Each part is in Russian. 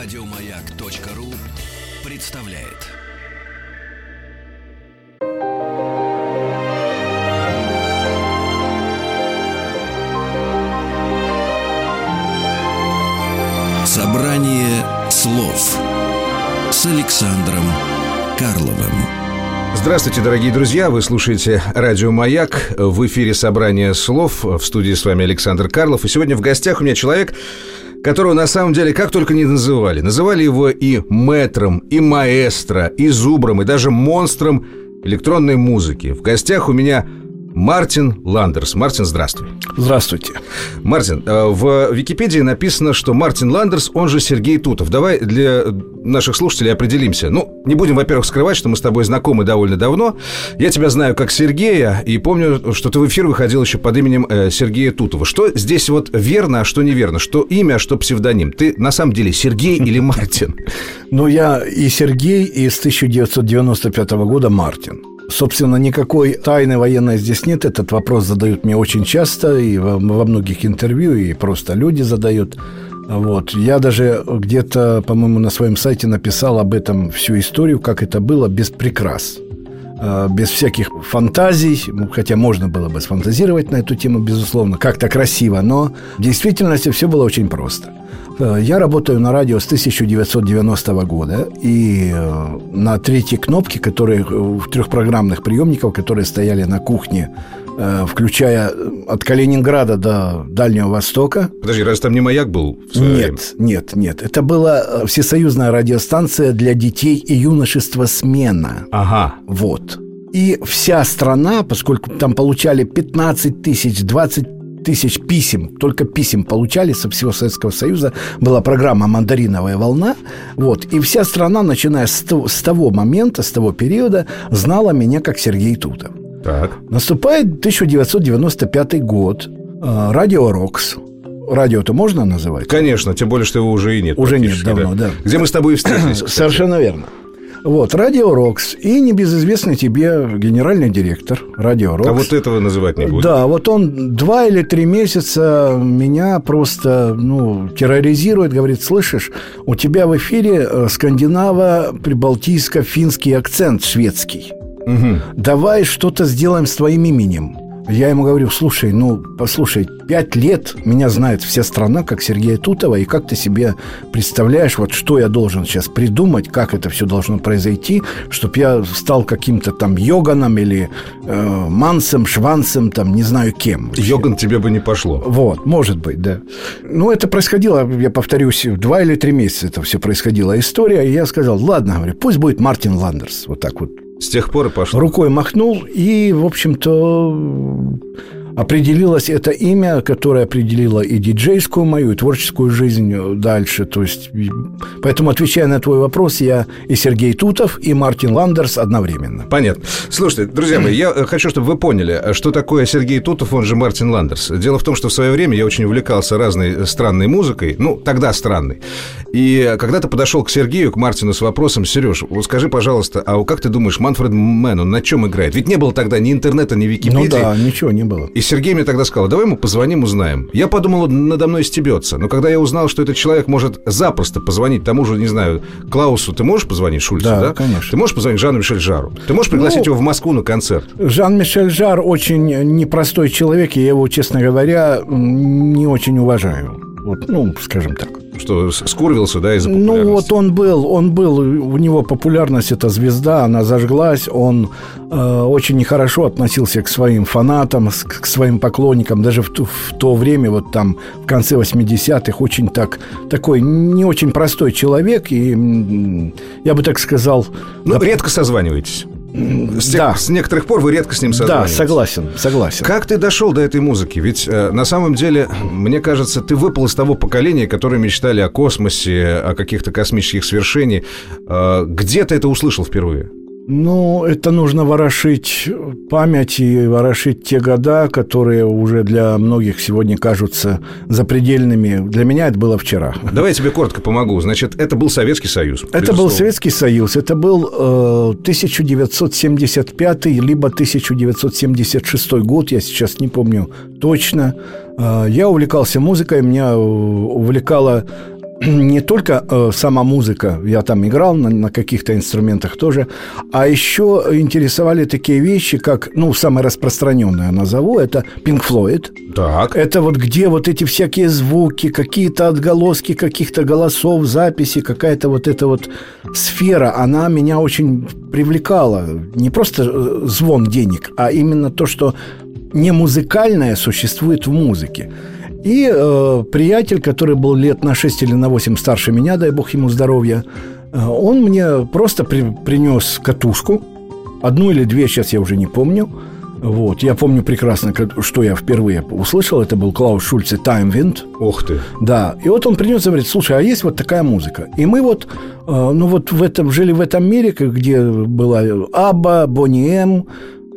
Радиомаяк.ру представляет. Собрание слов с Александром Карловым. Здравствуйте, дорогие друзья! Вы слушаете радио «Маяк». В эфире «Собрание слов». В студии с вами Александр Карлов. И сегодня в гостях у меня человек, которого на самом деле как только не называли. Называли его и мэтром, и маэстро, и зубром, и даже монстром электронной музыки. В гостях у меня Мартин Ландерс. Мартин, здравствуй. Здравствуйте. Мартин, э, в Википедии написано, что Мартин Ландерс, он же Сергей Тутов. Давай для наших слушателей определимся. Ну, не будем, во-первых, скрывать, что мы с тобой знакомы довольно давно. Я тебя знаю как Сергея, и помню, что ты в эфир выходил еще под именем э, Сергея Тутова. Что здесь вот верно, а что неверно? Что имя, а что псевдоним? Ты на самом деле Сергей или Мартин? Ну, я и Сергей, и с 1995 года Мартин. Собственно, никакой тайны военной здесь нет. Этот вопрос задают мне очень часто и во, во многих интервью, и просто люди задают. Вот. Я даже где-то, по-моему, на своем сайте написал об этом всю историю, как это было, без прикрас без всяких фантазий, хотя можно было бы сфантазировать на эту тему, безусловно, как-то красиво, но в действительности все было очень просто. Э, я работаю на радио с 1990 года, и э, на третьей кнопке, которые в трехпрограммных приемниках, которые стояли на кухне, э, включая от Калининграда до Дальнего Востока. Подожди, раз там не маяк был? Нет, время? нет, нет. Это была всесоюзная радиостанция для детей и юношества «Смена». Ага. Вот. И вся страна, поскольку там получали 15 тысяч, 20 тысяч писем, только писем получали со всего Советского Союза. Была программа «Мандариновая волна». Вот. И вся страна, начиная с того, с того момента, с того периода, знала меня как Сергей Тутов. Так. Наступает 1995 год. Э, Радио «Рокс». Радио-то можно называть? Конечно, тем более, что его уже и нет. Уже нет, давно, да. да. Где мы с тобой встретились. Кстати. Совершенно верно. Вот, Радио Рокс и небезызвестный тебе генеральный директор Радио Рокс. А вот этого называть не будем. Да, вот он два или три месяца меня просто, ну, терроризирует, говорит, слышишь, у тебя в эфире э, скандинаво-прибалтийско-финский акцент шведский. Угу. Давай что-то сделаем с твоим именем. Я ему говорю, слушай, ну, послушай, пять лет меня знает вся страна, как Сергея Тутова, и как ты себе представляешь, вот что я должен сейчас придумать, как это все должно произойти, чтобы я стал каким-то там йоганом или э, мансом, шванцем, там, не знаю кем. Вообще. Йоган тебе бы не пошло. Вот, может быть, да. Ну, это происходило, я повторюсь, два или три месяца это все происходило история, и я сказал, ладно, говорю, пусть будет Мартин Ландерс, вот так вот с тех пор и пошло. Рукой махнул, и, в общем-то, определилось это имя, которое определило и диджейскую мою, и творческую жизнь дальше. То есть, поэтому, отвечая на твой вопрос, я и Сергей Тутов, и Мартин Ландерс одновременно. Понятно. Слушайте, друзья мои, я хочу, чтобы вы поняли, что такое Сергей Тутов, он же Мартин Ландерс. Дело в том, что в свое время я очень увлекался разной странной музыкой, ну, тогда странной. И когда ты подошел к Сергею, к Мартину с вопросом, Сереж, вот скажи, пожалуйста, а как ты думаешь, Манфред Мэн, он на чем играет? Ведь не было тогда ни интернета, ни Википедии. Ну да, ничего не было. И Сергей мне тогда сказал, давай ему позвоним, узнаем. Я подумал, надо мной стебется. Но когда я узнал, что этот человек может запросто позвонить тому же, не знаю, Клаусу, ты можешь позвонить Шульцу, да? да? конечно. Ты можешь позвонить Жану Мишель Жару? Ты можешь пригласить ну, его в Москву на концерт? Жан-Мишель Жар очень непростой человек, и я его, честно говоря, не очень уважаю. Вот, ну, скажем так. Что, скурвился, да, из-за Ну, вот он был, он был, у него популярность, это звезда, она зажглась, он э, очень нехорошо относился к своим фанатам, к своим поклонникам, даже в, в то время, вот там, в конце 80-х, очень так, такой не очень простой человек, и я бы так сказал... Ну, да, редко созваниваетесь. С, да. с некоторых пор вы редко с ним созваниваетесь. Да, согласен, согласен. Как ты дошел до этой музыки? Ведь э, на самом деле, мне кажется, ты выпал из того поколения, которое мечтали о космосе, о каких-то космических свершениях. Э, где ты это услышал впервые? Ну, это нужно ворошить память и ворошить те года, которые уже для многих сегодня кажутся запредельными. Для меня это было вчера. Давай я тебе коротко помогу. Значит, это был Советский Союз. Это был Советский Союз. Это был э, 1975 либо 1976 год, я сейчас не помню точно. Э, я увлекался музыкой, меня увлекала не только э, сама музыка, я там играл на, на каких-то инструментах тоже, а еще интересовали такие вещи, как, ну, самое распространенное назову, это Pink Floyd. Так. Это вот где вот эти всякие звуки, какие-то отголоски каких-то голосов, записи, какая-то вот эта вот сфера, она меня очень привлекала. Не просто э, звон денег, а именно то, что не музыкальное существует в музыке. И э, приятель, который был лет на 6 или на 8 старше меня, дай бог ему здоровья, э, он мне просто при, принес катушку, одну или две, сейчас я уже не помню. Вот. Я помню прекрасно, что я впервые услышал. Это был Клаус Шульце «Time Wind». Ух ты. Да. И вот он принес и говорит, слушай, а есть вот такая музыка? И мы вот, э, ну вот в этом, жили в этом мире, где была Абба, Бонни М,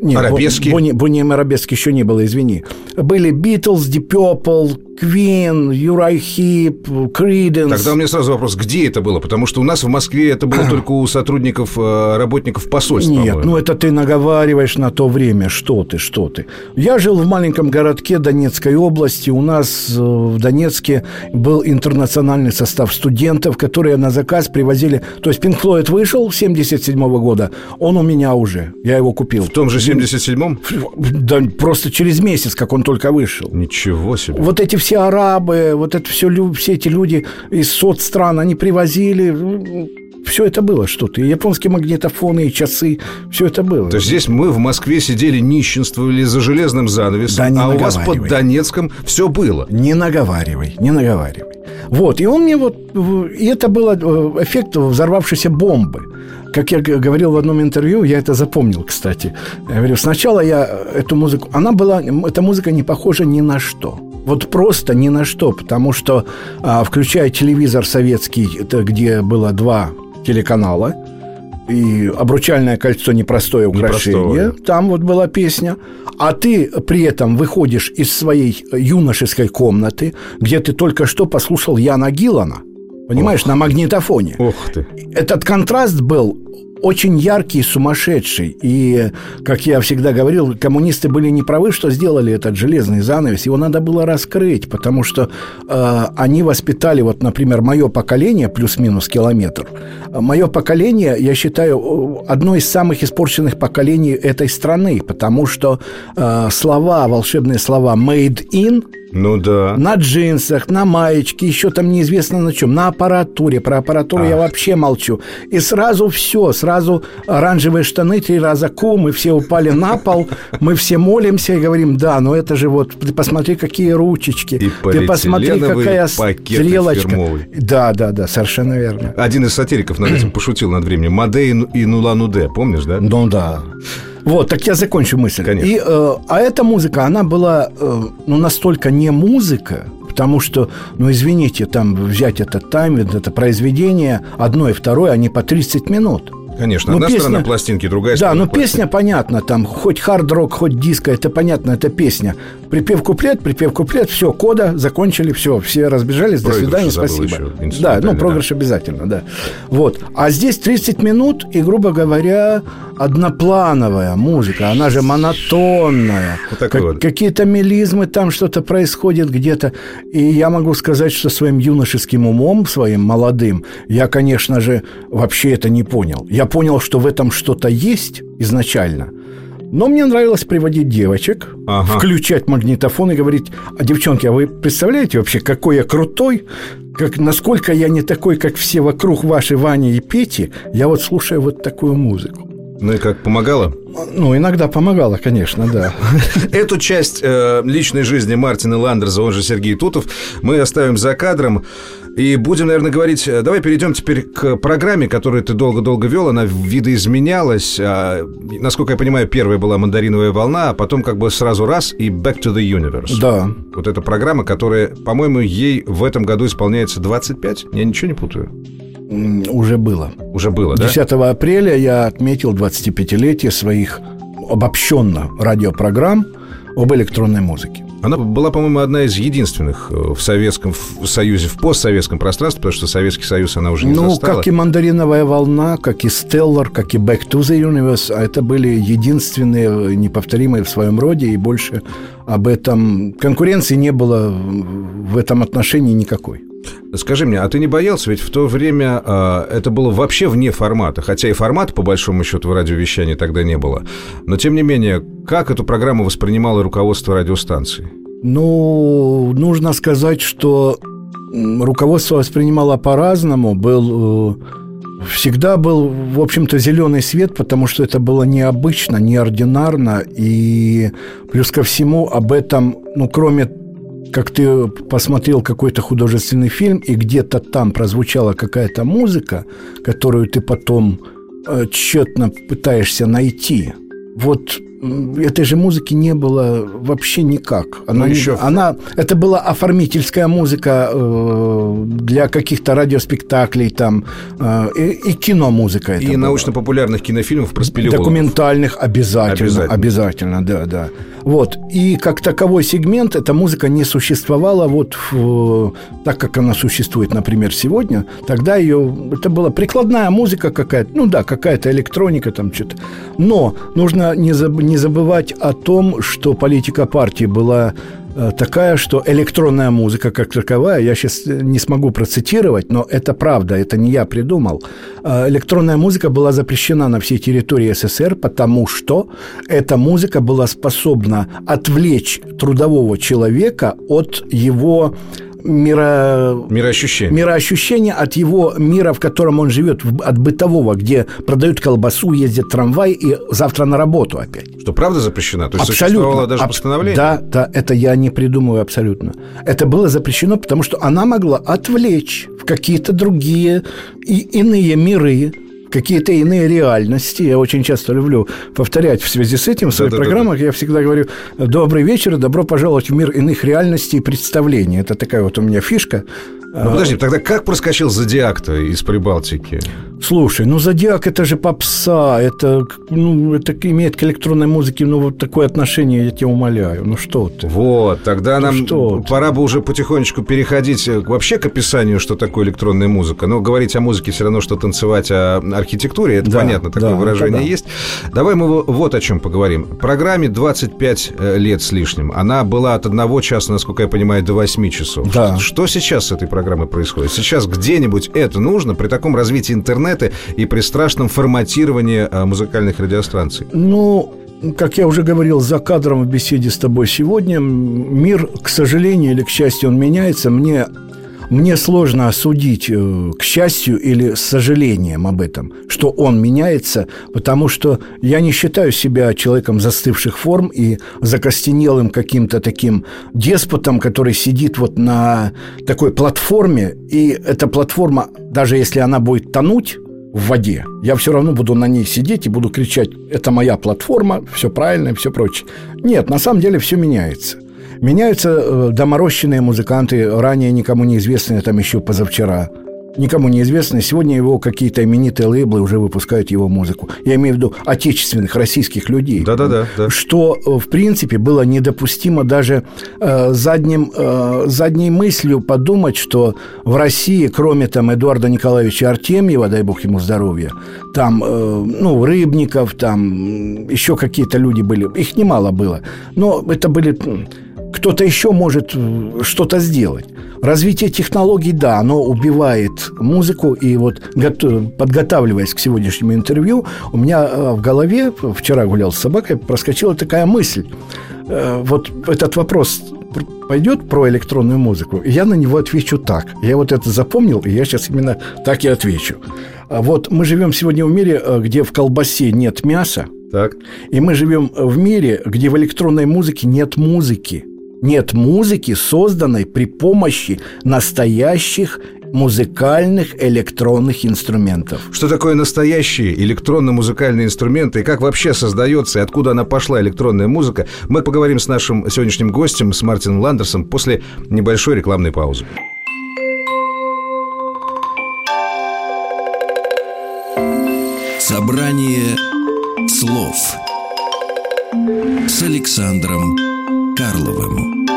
нет, арабески? Бонни, Бонни арабески еще не было, извини. Были Битлз, Deep Purple, Queen, Юрай Хип, Creedence. Тогда у меня сразу вопрос, где это было? Потому что у нас в Москве это было только у сотрудников, э, работников посольства. Нет, ну это ты наговариваешь на то время. Что ты, что ты. Я жил в маленьком городке Донецкой области. У нас э, в Донецке был интернациональный состав студентов, которые на заказ привозили... То есть Pink Floyd вышел в 77 года, он у меня уже. Я его купил. В том же 77-м? Да, просто через месяц, как он только вышел. Ничего себе. Вот эти все арабы, вот это все, все эти люди из соцстран, они привозили все это было что-то. И японские магнитофоны, и часы, все это было. То есть здесь мы в Москве сидели, нищенствовали за железным занавесом, да, а у вас под Донецком все было. Не наговаривай, не наговаривай. Вот, и он мне вот... И это был э, эффект взорвавшейся бомбы. Как я говорил в одном интервью, я это запомнил, кстати. Я говорю, сначала я эту музыку... Она была... Эта музыка не похожа ни на что. Вот просто ни на что, потому что, а, включая телевизор советский, это где было два телеканала, и обручальное кольцо непростое украшение. Непростое. Там вот была песня. А ты при этом выходишь из своей юношеской комнаты, где ты только что послушал Яна Гиллана. Понимаешь, Ох. на магнитофоне. Ох ты. Этот контраст был очень яркий, сумасшедший. И, как я всегда говорил, коммунисты были неправы, что сделали этот железный занавес. Его надо было раскрыть, потому что э, они воспитали, вот, например, мое поколение, плюс-минус километр. Мое поколение, я считаю, одно из самых испорченных поколений этой страны, потому что э, слова, волшебные слова «made in» Ну да. На джинсах, на маечке, еще там неизвестно на чем, на аппаратуре. Про аппаратуру Ах. я вообще молчу. И сразу все, сразу оранжевые штаны три раза ку, мы все упали на пол, мы все молимся и говорим, да, но это же вот, ты посмотри, какие ручечки, и ты посмотри, какая стрелочка. Фирмовый. Да, да, да, совершенно верно. Один из сатириков над этим пошутил над временем. Мадей и Нулануде, помнишь, да? Ну да. Вот, так я закончу мысль. Конечно. И, э, а эта музыка, она была э, ну, настолько не музыка, потому что, ну, извините, там взять этот тайминг, это произведение, одно и второе, они по 30 минут. Конечно, ну, одна песня, сторона пластинки, другая да, сторона Да, ну песня понятна, там, хоть хард-рок, хоть диско, это понятно, это песня. Припев куплет, припев куплет, все, кода, закончили, все, все разбежались, проигрыш до свидания, спасибо. Да, ну, проигрыш да. обязательно, да. Вот. А здесь 30 минут, и, грубо говоря, одноплановая музыка, она же монотонная. Вот как, вот. Какие-то мелизмы, там что-то происходит где-то. И я могу сказать, что своим юношеским умом, своим молодым, я, конечно же, вообще это не понял. Я понял, что в этом что-то есть изначально. Но мне нравилось приводить девочек, ага. включать магнитофон и говорить, а девчонки, а вы представляете вообще, какой я крутой, как, насколько я не такой, как все вокруг ваши Вани и Пети, я вот слушаю вот такую музыку. Ну и как, помогало? Ну, иногда помогало, конечно, да. Эту часть э, личной жизни Мартина Ландерза, он же Сергей Тутов, мы оставим за кадром. И будем, наверное, говорить... Э, давай перейдем теперь к программе, которую ты долго-долго вел. Она видоизменялась. А, насколько я понимаю, первая была «Мандариновая волна», а потом как бы сразу раз и «Back to the Universe». Да. Вот эта программа, которая, по-моему, ей в этом году исполняется 25. Я ничего не путаю. Уже было. Уже было, да? 10 апреля я отметил 25-летие своих обобщенно радиопрограмм об электронной музыке. Она была, по-моему, одна из единственных э, в Советском Союзе, в постсоветском пространстве, потому что Советский Союз она уже не Ну, застала. как и «Мандариновая волна», как и «Stellar», как и «Back to the Universe», а это были единственные, неповторимые в своем роде, и больше об этом конкуренции не было в этом отношении никакой. Скажи мне, а ты не боялся? Ведь в то время э, это было вообще вне формата. Хотя и формата, по большому счету, в радиовещании тогда не было. Но, тем не менее, как эту программу воспринимало руководство радиостанции? Ну, нужно сказать, что руководство воспринимало по-разному. Был э, всегда был, в общем-то, зеленый свет, потому что это было необычно, неординарно, и плюс ко всему об этом, ну, кроме как ты посмотрел какой-то художественный фильм, и где-то там прозвучала какая-то музыка, которую ты потом э, тщетно пытаешься найти. Вот этой же музыки не было вообще никак. Она, ну, еще... она это была оформительская музыка э, для каких-то радиоспектаклей там э, и, и киномузыка. И научно-популярных кинофильмов про спелеологов. Документальных обязательно, обязательно, обязательно, да, да. Вот и как таковой сегмент эта музыка не существовала вот в, так как она существует, например, сегодня. Тогда ее это была прикладная музыка какая-то, ну да, какая-то электроника там что-то. Но нужно не забыть не забывать о том, что политика партии была такая, что электронная музыка как таковая, я сейчас не смогу процитировать, но это правда, это не я придумал. Э, электронная музыка была запрещена на всей территории СССР, потому что эта музыка была способна отвлечь трудового человека от его миро... мироощущение. мироощущение от его мира, в котором он живет, от бытового, где продают колбасу, ездят трамвай и завтра на работу опять. Что правда запрещено? То есть абсолютно, даже постановление? Да, да, это я не придумываю абсолютно. Это было запрещено, потому что она могла отвлечь в какие-то другие и иные миры какие-то иные реальности. Я очень часто люблю повторять в связи с этим в своих да, программах. Да, да. Я всегда говорю «Добрый вечер, добро пожаловать в мир иных реальностей и представлений». Это такая вот у меня фишка. Ну, подожди, тогда как проскочил Зодиак-то из Прибалтики? Слушай, ну Зодиак это же попса, это, ну, это имеет к электронной музыке, ну, вот такое отношение, я тебя умоляю. Ну что ты? Вот, тогда ну, нам что пора ты? бы уже потихонечку переходить э, вообще к описанию, что такое электронная музыка. Но говорить о музыке все равно, что танцевать о архитектуре, это да, понятно, такое да, выражение да. есть. Давай мы вот о чем поговорим. Программе 25 э, лет с лишним. Она была от одного часа, насколько я понимаю, до 8 часов. Да. Что сейчас с этой программой? Программы происходит. Сейчас где-нибудь это нужно при таком развитии интернета и при страшном форматировании а, музыкальных радиостанций? Ну, как я уже говорил за кадром в беседе с тобой сегодня, мир, к сожалению или к счастью, он меняется. Мне мне сложно осудить, э, к счастью или с сожалением об этом, что он меняется, потому что я не считаю себя человеком застывших форм и закостенелым каким-то таким деспотом, который сидит вот на такой платформе, и эта платформа, даже если она будет тонуть, в воде. Я все равно буду на ней сидеть и буду кричать, это моя платформа, все правильно и все прочее. Нет, на самом деле все меняется. Меняются э, доморощенные музыканты, ранее никому неизвестные, там еще позавчера никому неизвестные. Сегодня его какие-то именитые лейблы уже выпускают его музыку. Я имею в виду отечественных российских людей. Да-да-да. Да. Что, э, в принципе, было недопустимо даже э, задним, э, задней мыслью подумать, что в России, кроме там Эдуарда Николаевича Артемьева, дай бог ему здоровья, там, э, ну, Рыбников, там еще какие-то люди были. Их немало было. Но это были кто-то еще может э, что-то сделать. Развитие технологий, да, оно убивает музыку. И вот подготавливаясь к сегодняшнему интервью, у меня э, в голове, вчера гулял с собакой, проскочила такая мысль. Э, вот этот вопрос пойдет про электронную музыку, и я на него отвечу так. Я вот это запомнил, и я сейчас именно так и отвечу. А вот мы живем сегодня в мире, где в колбасе нет мяса, так. И мы живем в мире, где в электронной музыке нет музыки нет музыки, созданной при помощи настоящих музыкальных электронных инструментов. Что такое настоящие электронно-музыкальные инструменты и как вообще создается и откуда она пошла электронная музыка, мы поговорим с нашим сегодняшним гостем, с Мартином Ландерсом, после небольшой рекламной паузы. Собрание слов с Александром Карловым.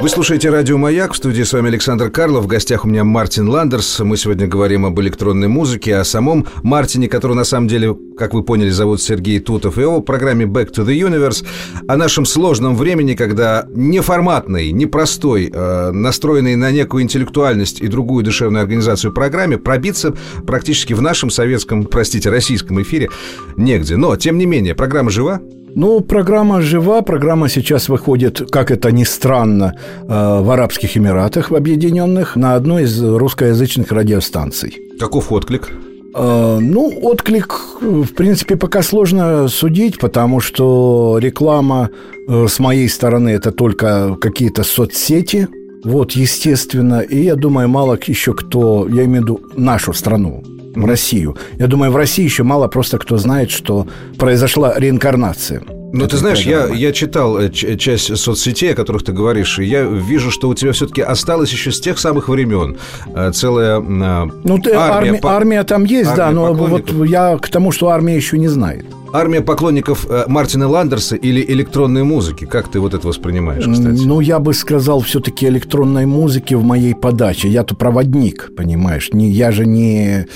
Вы слушаете радио «Маяк». В студии с вами Александр Карлов. В гостях у меня Мартин Ландерс. Мы сегодня говорим об электронной музыке, о самом Мартине, который на самом деле, как вы поняли, зовут Сергей Тутов, и о программе «Back to the Universe», о нашем сложном времени, когда неформатный, непростой, э, настроенный на некую интеллектуальность и другую душевную организацию программе пробиться практически в нашем советском, простите, российском эфире негде. Но, тем не менее, программа жива? Ну, программа жива, программа сейчас выходит, как это ни странно, э, в Арабских Эмиратах, в Объединенных, на одной из русскоязычных радиостанций. Каков отклик? Э, ну, отклик, в принципе, пока сложно судить, потому что реклама э, с моей стороны это только какие-то соцсети, вот, естественно, и я думаю, мало еще кто, я имею в виду нашу страну, в Россию. Я думаю, в России еще мало просто кто знает, что произошла реинкарнация. Ну, ты знаешь, я, я читал э, часть соцсетей, о которых ты говоришь, и я вижу, что у тебя все-таки осталось еще с тех самых времен э, целая ну, ты, армия. Армия, по... армия там есть, армия да, но вот я к тому, что армия еще не знает. Армия поклонников э, Мартина Ландерса или электронной музыки? Как ты вот это воспринимаешь, кстати? Ну, я бы сказал, все-таки электронной музыки в моей подаче. Я-то проводник, понимаешь? Не, я же не,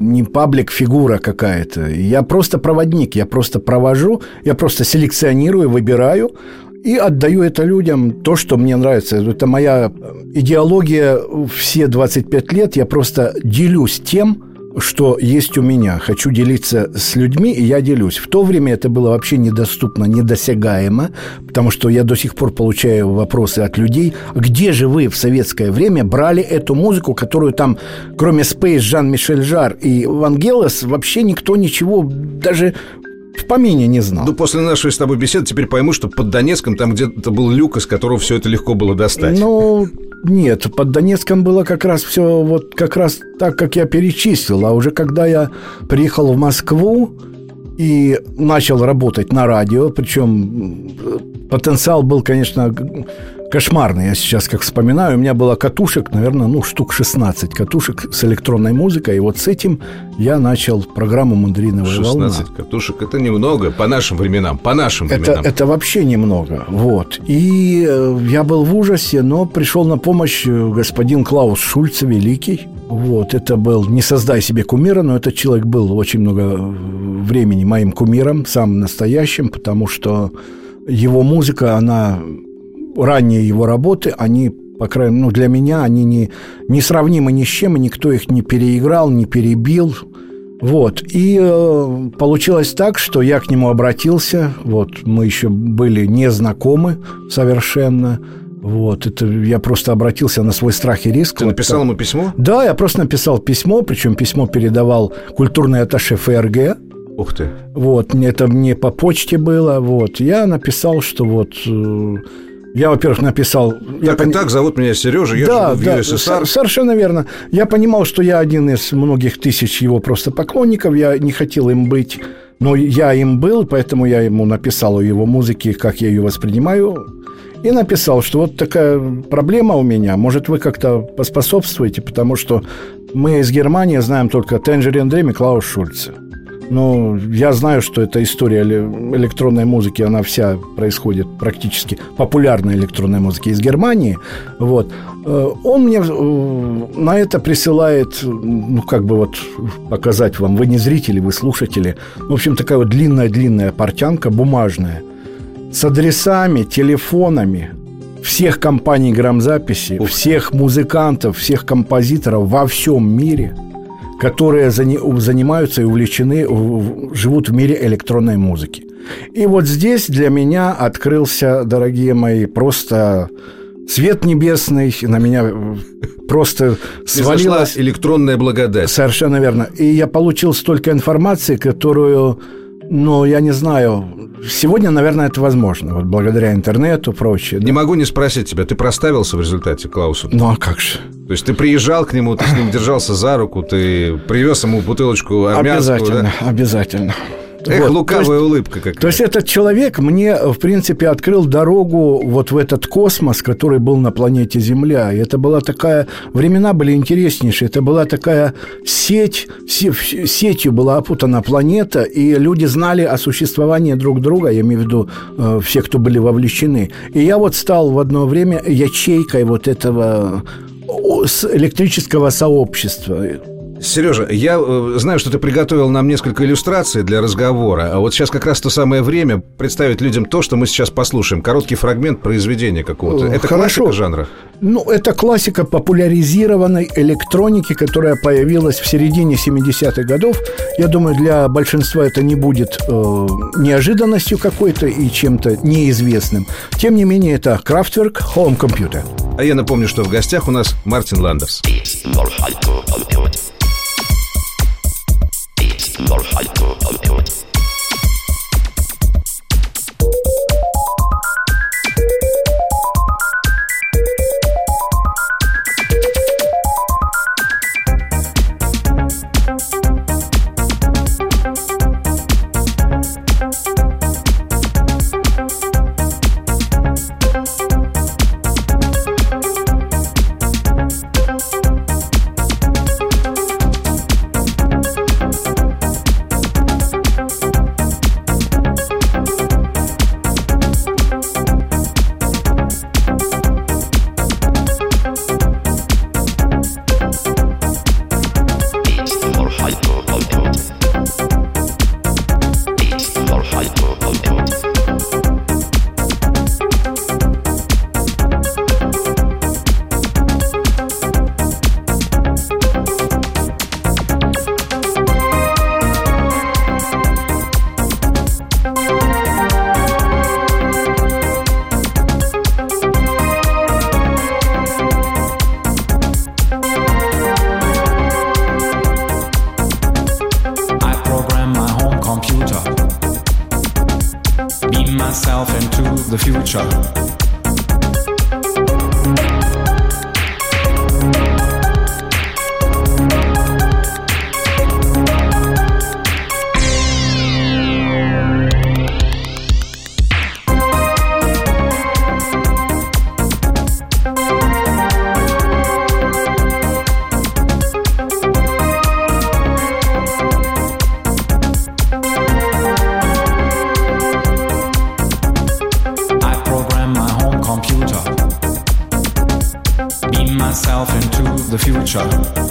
не паблик-фигура какая-то. Я просто проводник, я просто провожу, я просто селекционирую, выбираю и отдаю это людям, то, что мне нравится. Это моя идеология все 25 лет. Я просто делюсь тем, что есть у меня. Хочу делиться с людьми, и я делюсь. В то время это было вообще недоступно, недосягаемо, потому что я до сих пор получаю вопросы от людей, где же вы в советское время брали эту музыку, которую там, кроме Space, Жан-Мишель Жар и Вангелос, вообще никто ничего, даже в помине не знал. Ну, после нашей с тобой беседы теперь пойму, что под Донецком там где-то был люк, из которого все это легко было достать. Ну, нет, под Донецком было как раз все вот как раз так, как я перечислил. А уже когда я приехал в Москву и начал работать на радио, причем потенциал был, конечно, кошмарный. Я сейчас как вспоминаю, у меня было катушек, наверное, ну, штук 16 катушек с электронной музыкой. И вот с этим я начал программу «Мандариновая 16 волна». 16 катушек – это немного по нашим временам, по нашим это, временам. Это вообще немного, вот. И э, я был в ужасе, но пришел на помощь э, господин Клаус Шульце, великий. Вот, это был, не создай себе кумира, но этот человек был очень много э, времени моим кумиром, самым настоящим, потому что его музыка, она ранние его работы, они, по крайней мере, ну, для меня, они не, не сравнимы ни с чем, и никто их не переиграл, не перебил. Вот. И э, получилось так, что я к нему обратился. Вот. Мы еще были не знакомы совершенно. Вот, это я просто обратился на свой страх и риск. Ты написал ему письмо? Да, я просто написал письмо, причем письмо передавал культурный атташе ФРГ. Ух ты. Вот, это мне по почте было. Вот, я написал, что вот э, я, во-первых, написал... Так я и пон... так зовут меня Сережа, я да, живу да, в ЮССР. Совершенно верно. Я понимал, что я один из многих тысяч его просто поклонников, я не хотел им быть, но я им был, поэтому я ему написал о его музыке, как я ее воспринимаю, и написал, что вот такая проблема у меня, может, вы как-то поспособствуете, потому что мы из Германии знаем только Tangerine Dream и Клаус Шульце. Ну, я знаю, что эта история электронной музыки, она вся происходит практически, популярной электронной музыки из Германии. Вот. Э, он мне э, на это присылает, ну, как бы вот показать вам, вы не зрители, вы слушатели. В общем, такая вот длинная-длинная портянка бумажная с адресами, телефонами, всех компаний грамзаписи, всех музыкантов, всех композиторов во всем мире – которые занимаются и увлечены, живут в мире электронной музыки. И вот здесь для меня открылся, дорогие мои, просто свет небесный, на меня просто свалилась... электронная благодать. Совершенно верно. И я получил столько информации, которую, ну, я не знаю, сегодня, наверное, это возможно, вот благодаря интернету и прочее. Не да? могу не спросить тебя, ты проставился в результате Клаусу? Ну, а как же? То есть ты приезжал к нему, ты с ним держался за руку, ты привез ему бутылочку армянскую, Обязательно, да? обязательно. Эх, вот, лукавая есть, улыбка какая То есть этот человек мне, в принципе, открыл дорогу вот в этот космос, который был на планете Земля. И это была такая... Времена были интереснейшие. Это была такая сеть, сетью была опутана планета, и люди знали о существовании друг друга, я имею в виду э, все, кто были вовлечены. И я вот стал в одно время ячейкой вот этого электрического сообщества. Сережа, я э, знаю, что ты приготовил нам несколько иллюстраций для разговора, а вот сейчас как раз то самое время представить людям то, что мы сейчас послушаем. Короткий фрагмент произведения какого-то. Это Хорошо. классика жанра? Ну, это классика популяризированной электроники, которая появилась в середине 70-х годов. Я думаю, для большинства это не будет э, неожиданностью какой-то и чем-то неизвестным. Тем не менее, это Kraftwerk Home Computer. А я напомню, что в гостях у нас Мартин Ландерс. Pressure.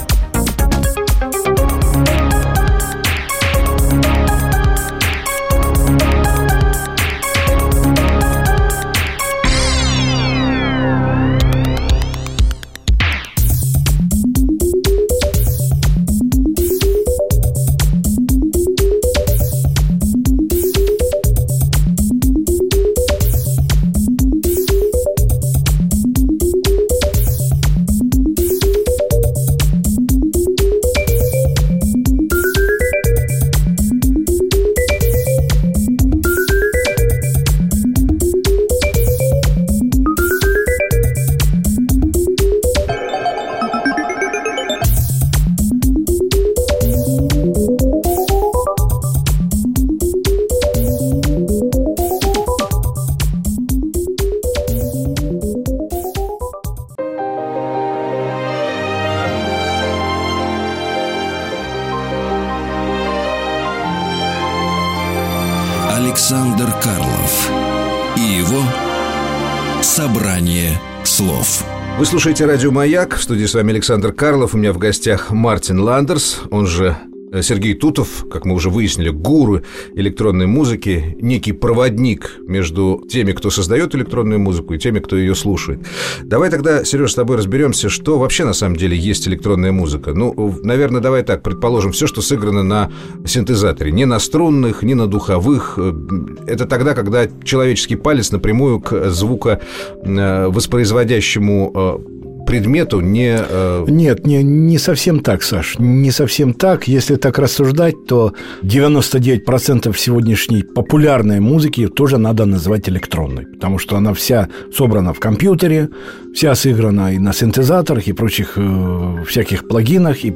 Слушаете «Радио Маяк». В студии с вами Александр Карлов. У меня в гостях Мартин Ландерс, он же Сергей Тутов, как мы уже выяснили, гуру электронной музыки, некий проводник между теми, кто создает электронную музыку, и теми, кто ее слушает. Давай тогда, Сереж, с тобой разберемся, что вообще на самом деле есть электронная музыка. Ну, наверное, давай так, предположим, все, что сыграно на синтезаторе. Не на струнных, не на духовых. Э, это тогда, когда человеческий палец напрямую к звуковоспроизводящему предмету, не... Э... Нет, не, не совсем так, Саш, не совсем так. Если так рассуждать, то 99% сегодняшней популярной музыки тоже надо называть электронной, потому что она вся собрана в компьютере, вся сыграна и на синтезаторах, и прочих э, всяких плагинах, и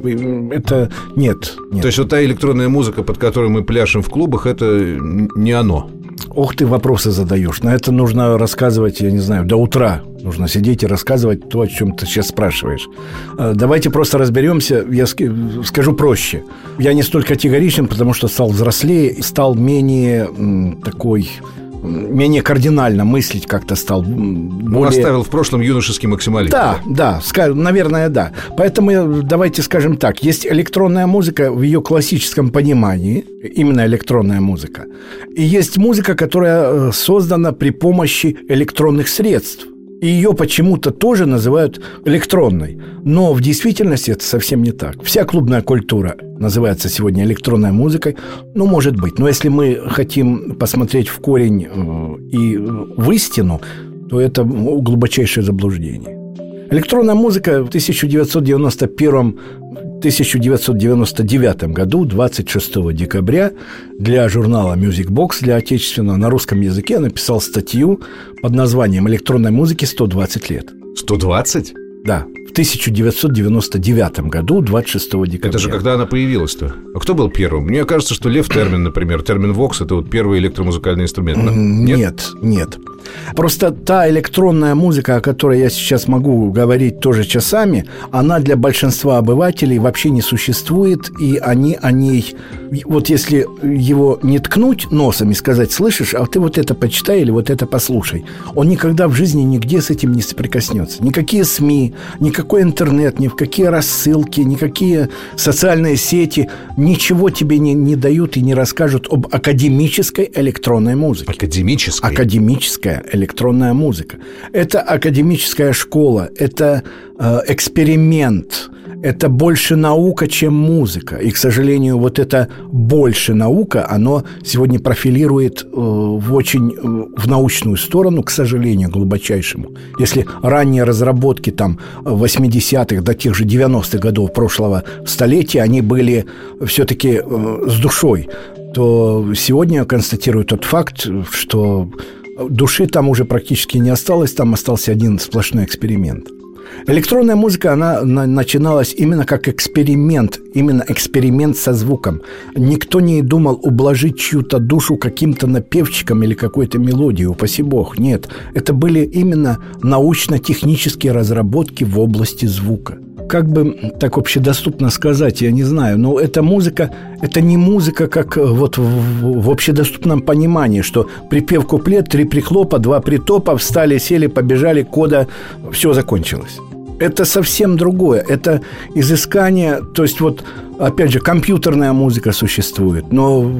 это нет, нет. То есть вот та электронная музыка, под которой мы пляшем в клубах, это не оно? Ох, ты вопросы задаешь. На это нужно рассказывать, я не знаю, до утра. Нужно сидеть и рассказывать то, о чем ты сейчас спрашиваешь. Э, давайте просто разберемся. Я скажу проще. Я не столь категоричен, потому что стал взрослее, стал менее такой менее кардинально мыслить как-то стал. Более... Он оставил в прошлом юношеский максимализм. Да, да, наверное, да. Поэтому давайте скажем так. Есть электронная музыка в ее классическом понимании, именно электронная музыка. И есть музыка, которая э, создана при помощи электронных средств. И ее почему-то тоже называют электронной. Но в действительности это совсем не так. Вся клубная культура называется сегодня электронной музыкой. Ну, может быть. Но если мы хотим посмотреть в корень э, и в истину, то это глубочайшее заблуждение. Электронная музыка в 1991 1999 году, 26 декабря, для журнала Music Box, для отечественного, на русском языке написал статью под названием «Электронной музыке 120 лет». 120? Да, в 1999 году, 26 декабря. Это же когда она появилась-то? А кто был первым? Мне кажется, что Лев Термин, например, термин Вокс – это вот первый электромузыкальный инструмент. Нет, нет. нет. Просто та электронная музыка, о которой я сейчас могу говорить тоже часами, она для большинства обывателей вообще не существует, и они о ней... Вот если его не ткнуть носом и сказать, слышишь, а ты вот это почитай или вот это послушай, он никогда в жизни нигде с этим не соприкоснется. Никакие СМИ, никакой интернет, ни в какие рассылки, никакие социальные сети ничего тебе не, не дают и не расскажут об академической электронной музыке. Академической? Академическая электронная музыка. Это академическая школа, это э, эксперимент, это больше наука, чем музыка. И, к сожалению, вот это больше наука, оно сегодня профилирует э, в очень э, в научную сторону, к сожалению, глубочайшему. Если ранние разработки там 80-х до тех же 90-х годов прошлого столетия, они были все-таки э, с душой, то сегодня констатирую тот факт, что души там уже практически не осталось, там остался один сплошной эксперимент. Электронная музыка, она начиналась именно как эксперимент, именно эксперимент со звуком. Никто не думал ублажить чью-то душу каким-то напевчиком или какой-то мелодией, упаси бог. Нет, это были именно научно-технические разработки в области звука как бы так общедоступно сказать, я не знаю, но эта музыка, это не музыка, как э, вот в, в общедоступном понимании, что припев куплет, три прихлопа, два притопа, встали, сели, побежали, кода, все закончилось. Это совсем другое. Это изыскание, то есть вот, опять же, компьютерная музыка существует, но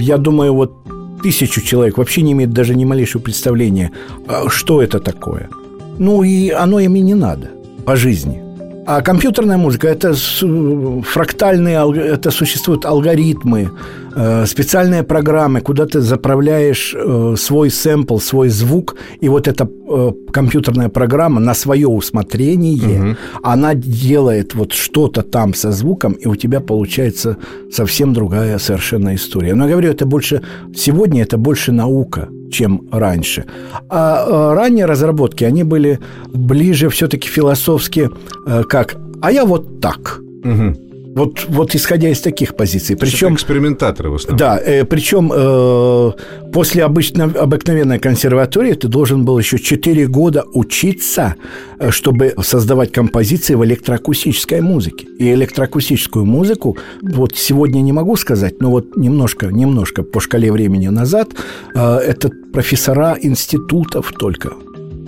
я думаю, вот тысячу человек вообще не имеет даже ни малейшего представления, а что это такое. Ну и оно им и не надо по жизни – а компьютерная музыка – это фрактальные, это существуют алгоритмы, э, специальные программы, куда ты заправляешь э, свой сэмпл, свой звук, и вот эта э, компьютерная программа на свое усмотрение, угу. она делает вот что-то там со звуком, и у тебя получается совсем другая совершенно история. Но я говорю, это больше сегодня это больше наука чем раньше. А, ранние разработки, они были ближе все-таки философски, как «а я вот так». Угу. Вот, вот исходя из таких позиций. Причем экспериментаторы в основном. Да, э, причем э, после обычно, обыкновенной консерватории ты должен был еще 4 года учиться, э, чтобы создавать композиции в электроакустической музыке. И электроакустическую музыку, вот сегодня не могу сказать, но вот немножко, немножко по шкале времени назад, э, это профессора институтов только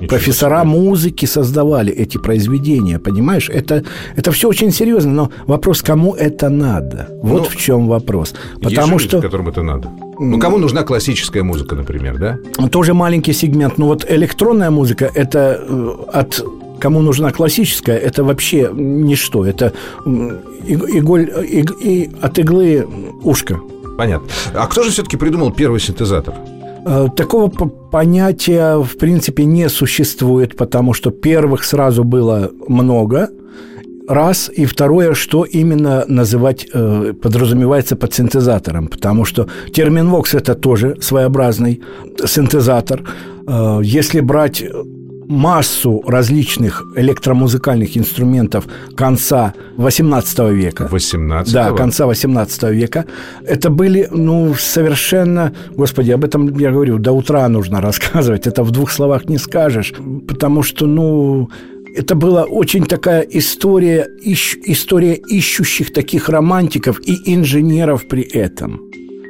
Профессора музыки создавали эти произведения, понимаешь? Это, это все очень серьезно, но вопрос, кому это надо? Вот ну, в чем вопрос. Потому есть что... Люди, которым это надо. Ну, кому нужна классическая музыка, например, да? Тоже маленький сегмент. Но вот электронная музыка – это э, от кому нужна классическая, это вообще ничто. Это иголь, иг, и от иглы ушка. Понятно. А кто же все-таки придумал первый синтезатор? Э, такого понятия, в принципе, не существует, потому что первых сразу было много, раз, и второе, что именно называть э, подразумевается под синтезатором, потому что термин «вокс» – это тоже своеобразный синтезатор. Э, если брать массу различных электромузыкальных инструментов конца XVIII века. XVIII? Да, конца XVIII века. Это были, ну, совершенно... Господи, об этом я говорю, до утра нужно рассказывать. Это в двух словах не скажешь. Потому что, ну, это была очень такая история, ищ, история ищущих таких романтиков и инженеров при этом.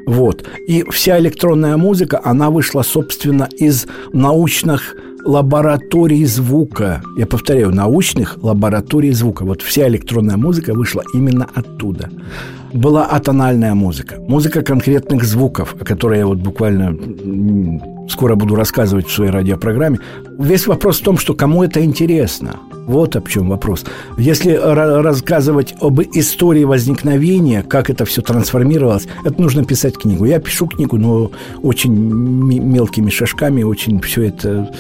Вот. И вся электронная музыка, она вышла, собственно, из научных лабораторий звука. Я повторяю, научных лабораторий звука. Вот вся электронная музыка вышла именно оттуда. Была атональная музыка, музыка конкретных звуков, о которой я вот буквально скоро буду рассказывать в своей радиопрограмме. Весь вопрос в том, что кому это интересно. Вот об чем вопрос. Если рассказывать об истории возникновения, как это все трансформировалось, это нужно писать книгу. Я пишу книгу, но очень мелкими шажками, очень все это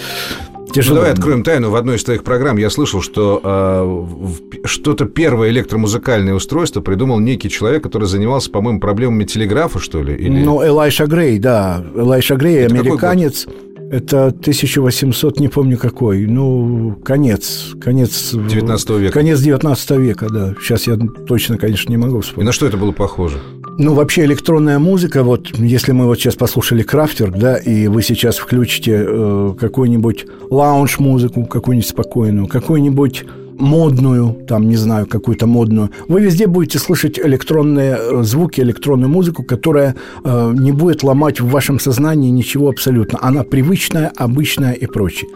Тяжело. Ну, давай откроем тайну. В одной из твоих программ я слышал, что э, что-то первое электромузыкальное устройство придумал некий человек, который занимался, по-моему, проблемами телеграфа, что ли? Или... Ну, Элайша Грей, да. Элайша Грей, Это американец. Это 1800, не помню какой. Ну, конец. Конец... 19 века. Конец 19 века, да. Сейчас я точно, конечно, не могу вспомнить. И на что это было похоже? Ну, вообще электронная музыка, вот если мы вот сейчас послушали Крафтверк, да, и вы сейчас включите э, какую-нибудь лаунж-музыку, какую-нибудь спокойную, какую-нибудь модную, там, не знаю, какую-то модную, вы везде будете слышать электронные э, звуки, электронную музыку, которая э, не будет ломать в вашем сознании ничего абсолютно. Она привычная, обычная и прочее.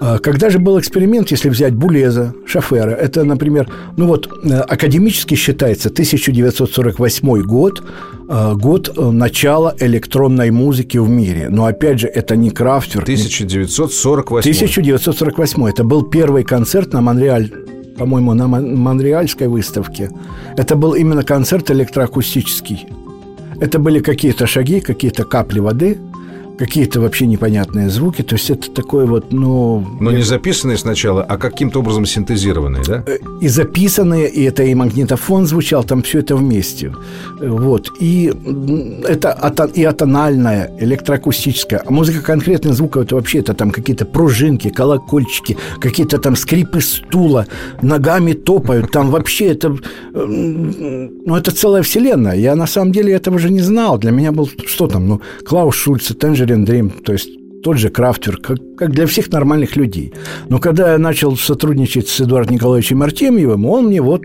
Э, когда же был эксперимент, если взять Булеза, Шафера, это, например, ну вот, э, академически считается 1948 год, год э, начала электронной музыки в мире. Но, опять же, это не Крафтверк. 1948. 1948. Это был первый концерт на Монреаль по-моему, на Монреальской выставке. Это был именно концерт электроакустический. Это были какие-то шаги, какие-то капли воды – какие-то вообще непонятные звуки. То есть это такое вот, ну... Но не записанные сначала, а каким-то образом синтезированные, да? Э, и записанные, и это и магнитофон звучал, там все это вместе. Вот. И это и атональная, электроакустическая. А музыка конкретных звуков, это вообще это там какие-то пружинки, колокольчики, какие-то там скрипы стула, ногами топают. Там вообще это... Ну, это целая вселенная. Я на самом деле этого же не знал. Для меня был... Что там? Ну, Клаус Шульце, Тенджер Tangerine Dream, то есть тот же крафтер, как, как для всех нормальных людей. Но когда я начал сотрудничать с Эдуардом Николаевичем Артемьевым, он мне вот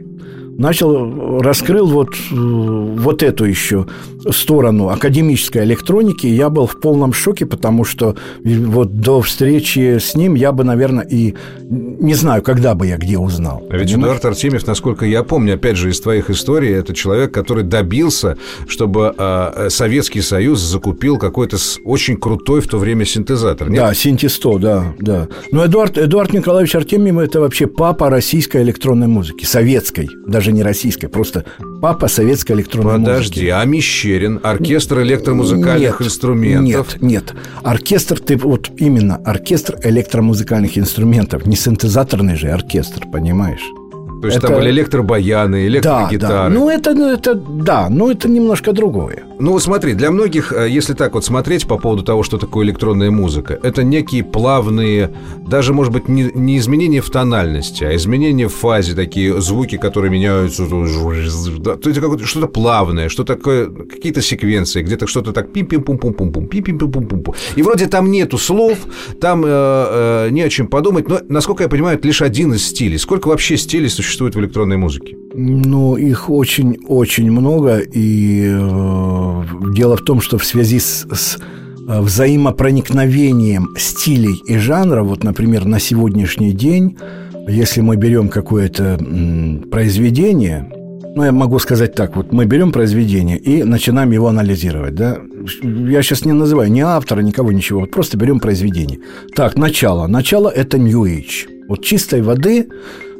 начал, раскрыл вот, вот эту еще сторону академической электроники. Я был в полном шоке, потому что вот до встречи с ним я бы, наверное, и не знаю, когда бы я где узнал. А ведь понимаешь? Эдуард Артемьев, насколько я помню, опять же, из твоих историй, это человек, который добился, чтобы э, Советский Союз закупил какой-то очень крутой в то время синтезатор. Нет? Да, Синтесто, да, да. Но Эдуард, Эдуард Николаевич Артемьев – это вообще папа российской электронной музыки, советской, даже даже не российская, просто папа советской электронной Подожди, музыки. А Мещерин, оркестр электромузыкальных нет, инструментов? Нет, нет. Оркестр, ты вот именно оркестр электромузыкальных инструментов, не синтезаторный же оркестр, понимаешь? То есть это... там были электробаяны, электрогитары. Да, да. Ну, это, ну, это, да, но это немножко другое. Ну, вот смотри, для многих, э, если так вот смотреть по поводу того, что такое электронная музыка, это некие плавные, даже, может быть, не, не изменения в тональности, а изменения в фазе, такие звуки, которые меняются. То есть что-то плавное, что такое, какие-то секвенции, где-то что-то так пим-пим-пум-пум-пум-пум, пим-пим-пум-пум-пум. И вроде там нету слов, там э, э, не о чем подумать, но, насколько я понимаю, это лишь один из стилей. Сколько вообще стилей существует в электронной музыке? Ну, их очень-очень много, и э, Дело в том, что в связи с, с э, взаимопроникновением стилей и жанра, вот, например, на сегодняшний день, если мы берем какое-то произведение, ну, я могу сказать так, вот мы берем произведение и начинаем его анализировать, да. Я сейчас не называю ни автора, никого, ничего, вот просто берем произведение. Так, начало. Начало – это New Age. Вот чистой воды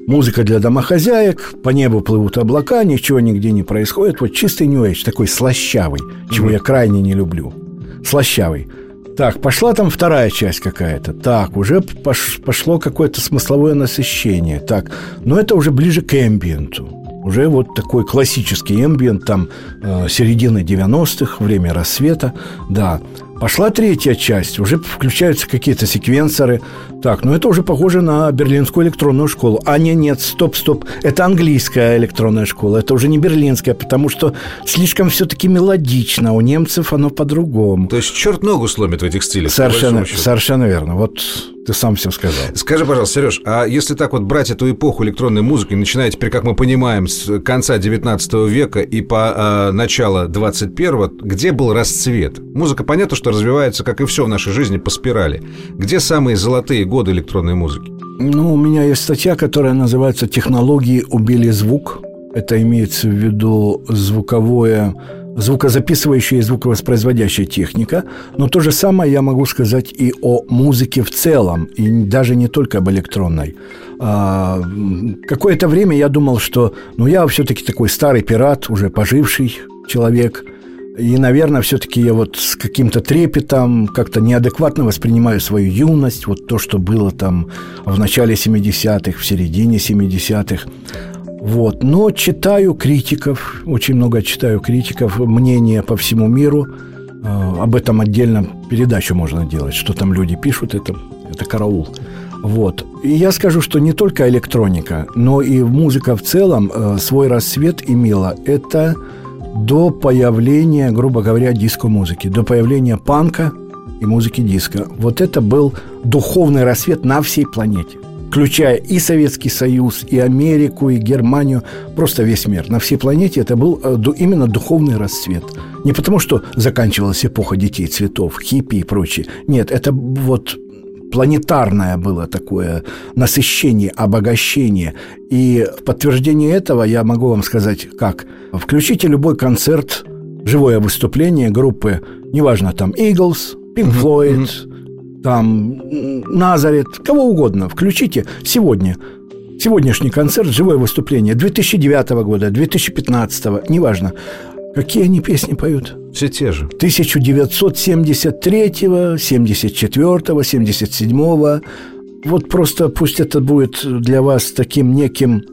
Музыка для домохозяек, по небу плывут облака, ничего нигде не происходит. Вот чистый New Age, такой слащавый, чего mm-hmm. я крайне не люблю. Слащавый. Так, пошла там вторая часть какая-то. Так, уже пош, пошло какое-то смысловое насыщение. Так, но это уже ближе к эмбиенту. Уже вот такой классический эмбиент, там э, середины 90-х, время рассвета, да. Пошла третья часть, уже включаются какие-то секвенсоры. Так, ну это уже похоже на берлинскую электронную школу. А нет, нет, стоп, стоп, это английская электронная школа, это уже не берлинская, потому что слишком все-таки мелодично, у немцев оно по-другому. То есть черт ногу сломит в этих стилях. Совершенно, совершенно верно. Вот ты сам все сказал. Скажи, пожалуйста, Сереж, а если так вот брать эту эпоху электронной музыки, начиная теперь, как мы понимаем, с конца 19 века и по э, начало 21 где был расцвет? Музыка, понятно, что развивается, как и все в нашей жизни, по спирали. Где самые золотые годы электронной музыки? Ну, у меня есть статья, которая называется «Технологии убили звук». Это имеется в виду звуковое звукозаписывающая и звуковоспроизводящая техника, но то же самое я могу сказать и о музыке в целом, и даже не только об электронной. А, какое-то время я думал, что ну, я все-таки такой старый пират, уже поживший человек, и, наверное, все-таки я вот с каким-то трепетом как-то неадекватно воспринимаю свою юность, вот то, что было там в начале 70-х, в середине 70-х. Вот. Но читаю критиков, очень много читаю критиков, мнения по всему миру. Э, об этом отдельно передачу можно делать. Что там люди пишут, это, это караул. Вот. И я скажу, что не только электроника, но и музыка в целом э, свой рассвет имела. Это до появления, грубо говоря, диско-музыки, до появления панка и музыки диска. Вот это был духовный рассвет на всей планете включая и Советский Союз, и Америку, и Германию, просто весь мир. На всей планете это был э, именно духовный расцвет. Не потому, что заканчивалась эпоха детей цветов, хиппи и прочее. Нет, это вот планетарное было такое насыщение, обогащение. И в подтверждение этого я могу вам сказать, как. Включите любой концерт, живое выступление группы, неважно, там Eagles, Pink Floyd, там, Назарет, кого угодно, включите сегодня. Сегодняшний концерт, живое выступление 2009 года, 2015, неважно. Какие они песни поют? Все те же. 1973, 74, 77. Вот просто пусть это будет для вас таким неким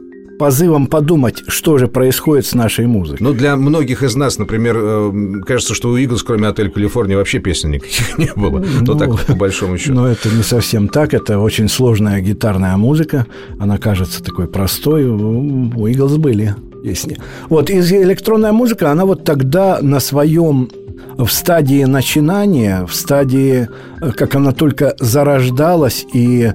позывом подумать, что же происходит с нашей музыкой. Ну, для многих из нас, например, э, кажется, что у Иглс, кроме «Отель Калифорния», вообще песен никаких не было. Ну, ну так, по большому счету. Но это не совсем так. Это очень сложная гитарная музыка. Она кажется такой простой. У Иглс были песни. Вот, и электронная музыка, она вот тогда на своем в стадии начинания, в стадии, э, как она только зарождалась и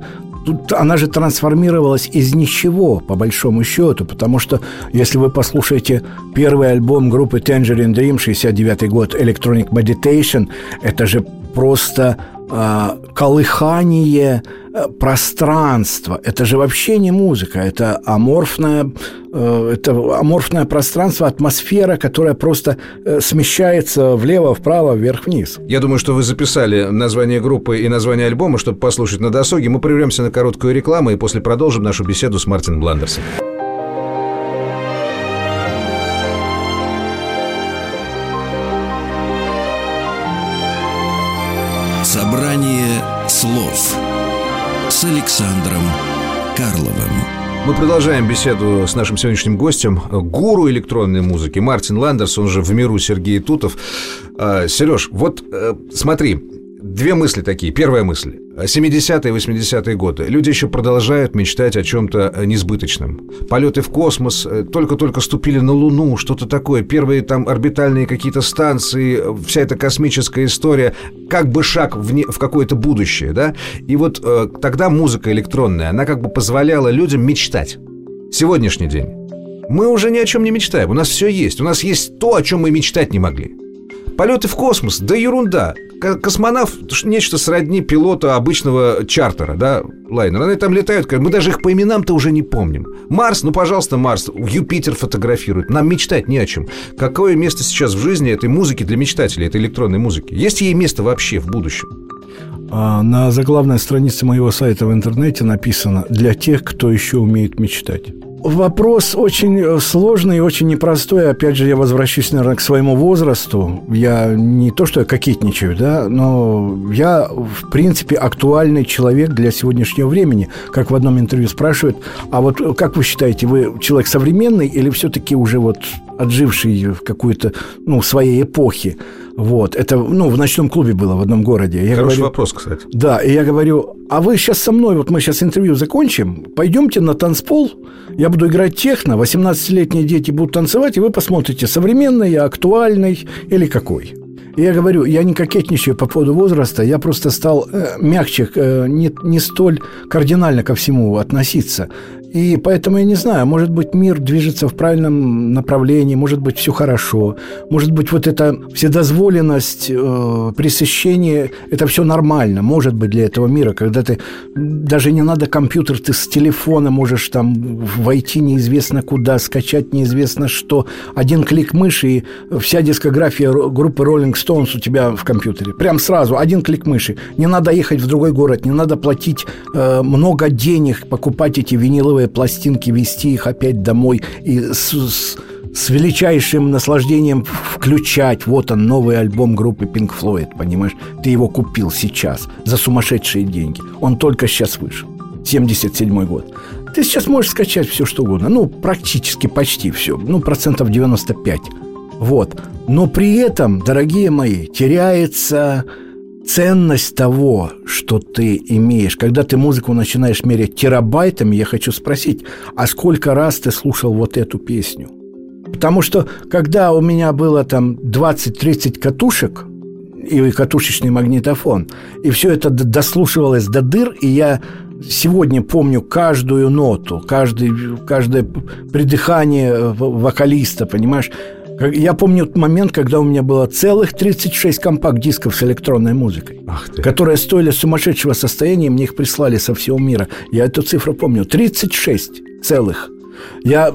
тут она же трансформировалась из ничего, по большому счету, потому что, если вы послушаете первый альбом группы Tangerine Dream, 69 год, Electronic Meditation, это же просто э, колыхание э, пространства. Это же вообще не музыка, это аморфное, э, это аморфное пространство, атмосфера, которая просто э, смещается влево, вправо, вверх-вниз. Я думаю, что вы записали название группы и название альбома, чтобы послушать на досуге. Мы прервемся на короткую рекламу и после продолжим нашу беседу с Мартином Бландерсом. Собрание слов с Александром Карловым. Мы продолжаем беседу с нашим сегодняшним гостем, гуру электронной музыки Мартин Ландерс, он же в миру Сергей Тутов. А, Сереж, вот э, смотри, Две мысли такие. Первая мысль. 70-е, 80-е годы. Люди еще продолжают мечтать о чем-то э, несбыточном. Полеты в космос, э, только-только ступили на Луну, что-то такое. Первые там орбитальные какие-то станции, вся эта космическая история. Как бы шаг в, не, в какое-то будущее, да? И вот э, тогда музыка электронная, она как бы позволяла людям мечтать. Сегодняшний день. Мы уже ни о чем не мечтаем. У нас все есть. У нас есть то, о чем мы мечтать не могли. Полеты в космос, да ерунда космонавт нечто сродни пилота обычного чартера, да, лайнера. Они там летают, мы даже их по именам-то уже не помним. Марс, ну, пожалуйста, Марс, Юпитер фотографирует. Нам мечтать не о чем. Какое место сейчас в жизни этой музыки для мечтателей, этой электронной музыки? Есть ей место вообще в будущем? А на заглавной странице моего сайта в интернете написано «Для тех, кто еще умеет мечтать». Вопрос очень э, сложный и очень непростой. Опять же, я возвращусь, наверное, к своему возрасту. Я не то, что я кокетничаю, да, но я, в принципе, актуальный человек для сегодняшнего времени. Как в одном интервью спрашивают, а вот как вы считаете, вы человек современный или все-таки уже вот отживший в какой-то, ну, своей эпохе? Вот, это, ну, в ночном клубе было в одном городе. Я Хороший говорю, вопрос, кстати. Да, и я говорю, а вы сейчас со мной, вот мы сейчас интервью закончим, пойдемте на танцпол, я буду играть техно, 18-летние дети будут танцевать, и вы посмотрите, современный, актуальный или какой. И я говорю, я не кокетничаю по поводу возраста, я просто стал э, мягче, э, не, не столь кардинально ко всему относиться. И поэтому я не знаю, может быть, мир движется в правильном направлении, может быть, все хорошо, может быть, вот эта вседозволенность, э, пресыщение, это все нормально, может быть, для этого мира, когда ты даже не надо компьютер, ты с телефона можешь там войти неизвестно куда, скачать неизвестно что, один клик мыши, и вся дискография группы Rolling Stones у тебя в компьютере. Прям сразу, один клик мыши. Не надо ехать в другой город, не надо платить э, много денег, покупать эти виниловые виниловые пластинки, вести их опять домой и с, с, с величайшим наслаждением включать. Вот он, новый альбом группы Pink Floyd, понимаешь? Ты его купил сейчас за сумасшедшие деньги. Он только сейчас вышел. 77 год. Ты сейчас можешь скачать все, что угодно. Ну, практически почти все. Ну, процентов 95. Вот. Но при этом, дорогие мои, теряется ценность того, что ты имеешь. Когда ты музыку начинаешь мерять терабайтами, я хочу спросить, а сколько раз ты слушал вот эту песню? Потому что, когда у меня было там 20-30 катушек, и катушечный магнитофон, и все это дослушивалось до дыр, и я сегодня помню каждую ноту, каждый, каждое придыхание вокалиста, понимаешь? Я помню момент, когда у меня было целых 36 компакт-дисков с электронной музыкой, которые стоили сумасшедшего состояния, мне их прислали со всего мира. Я эту цифру помню. 36 целых. Я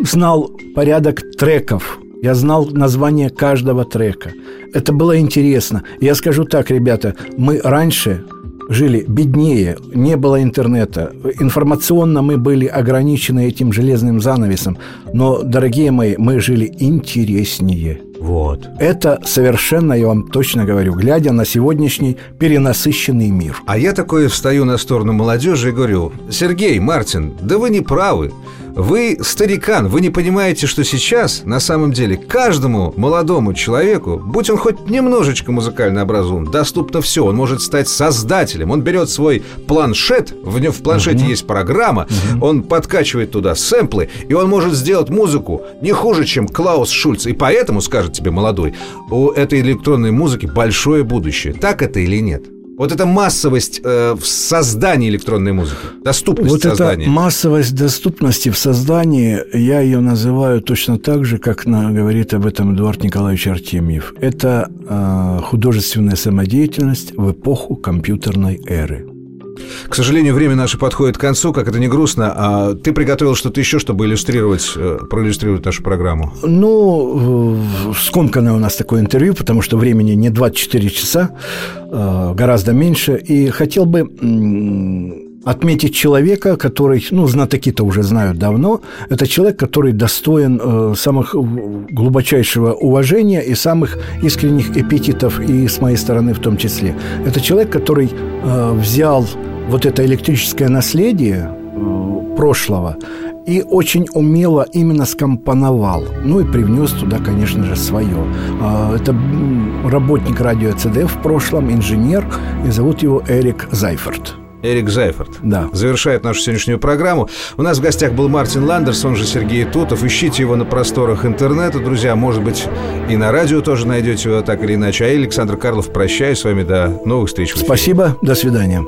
знал порядок треков, я знал название каждого трека. Это было интересно. Я скажу так, ребята, мы раньше жили беднее, не было интернета. Информационно мы были ограничены этим железным занавесом. Но, дорогие мои, мы жили интереснее. Вот. Это совершенно, я вам точно говорю, глядя на сегодняшний перенасыщенный мир. А я такое встаю на сторону молодежи и говорю, Сергей, Мартин, да вы не правы. Вы старикан, вы не понимаете, что сейчас, на самом деле, каждому молодому человеку, будь он хоть немножечко музыкально образован, доступно все. Он может стать создателем. Он берет свой планшет, в, нем, в планшете uh-huh. есть программа, uh-huh. он подкачивает туда сэмплы, и он может сделать музыку не хуже, чем Клаус Шульц. И поэтому, скажет тебе молодой, у этой электронной музыки большое будущее. Так это или нет? Вот эта массовость э, в создании электронной музыки, доступность вот создания. эта массовость доступности в создании, я ее называю точно так же, как на, говорит об этом Эдуард Николаевич Артемьев. Это э, художественная самодеятельность в эпоху компьютерной эры. К сожалению, время наше подходит к концу, как это не грустно. А ты приготовил что-то еще, чтобы иллюстрировать, э, проиллюстрировать нашу программу? Ну, скомканное у нас такое интервью, потому что времени не 24 часа, э, гораздо меньше. И хотел бы отметить человека, который, ну, знатоки-то уже знают давно, это человек, который достоин э, самых глубочайшего уважения и самых искренних эпитетов, и с моей стороны в том числе. Это человек, который э, взял вот это электрическое наследие э, прошлого и очень умело именно скомпоновал. Ну и привнес туда, конечно же, свое. Э, это работник радио ЦДФ в прошлом, инженер, и зовут его Эрик Зайферт. Эрик Зайферт. Да. Завершает нашу сегодняшнюю программу. У нас в гостях был Мартин Ландерс, он же Сергей Тутов. Ищите его на просторах интернета, друзья. Может быть, и на радио тоже найдете его так или иначе. А я, Александр Карлов, прощаюсь с вами. До новых встреч. Спасибо. До свидания.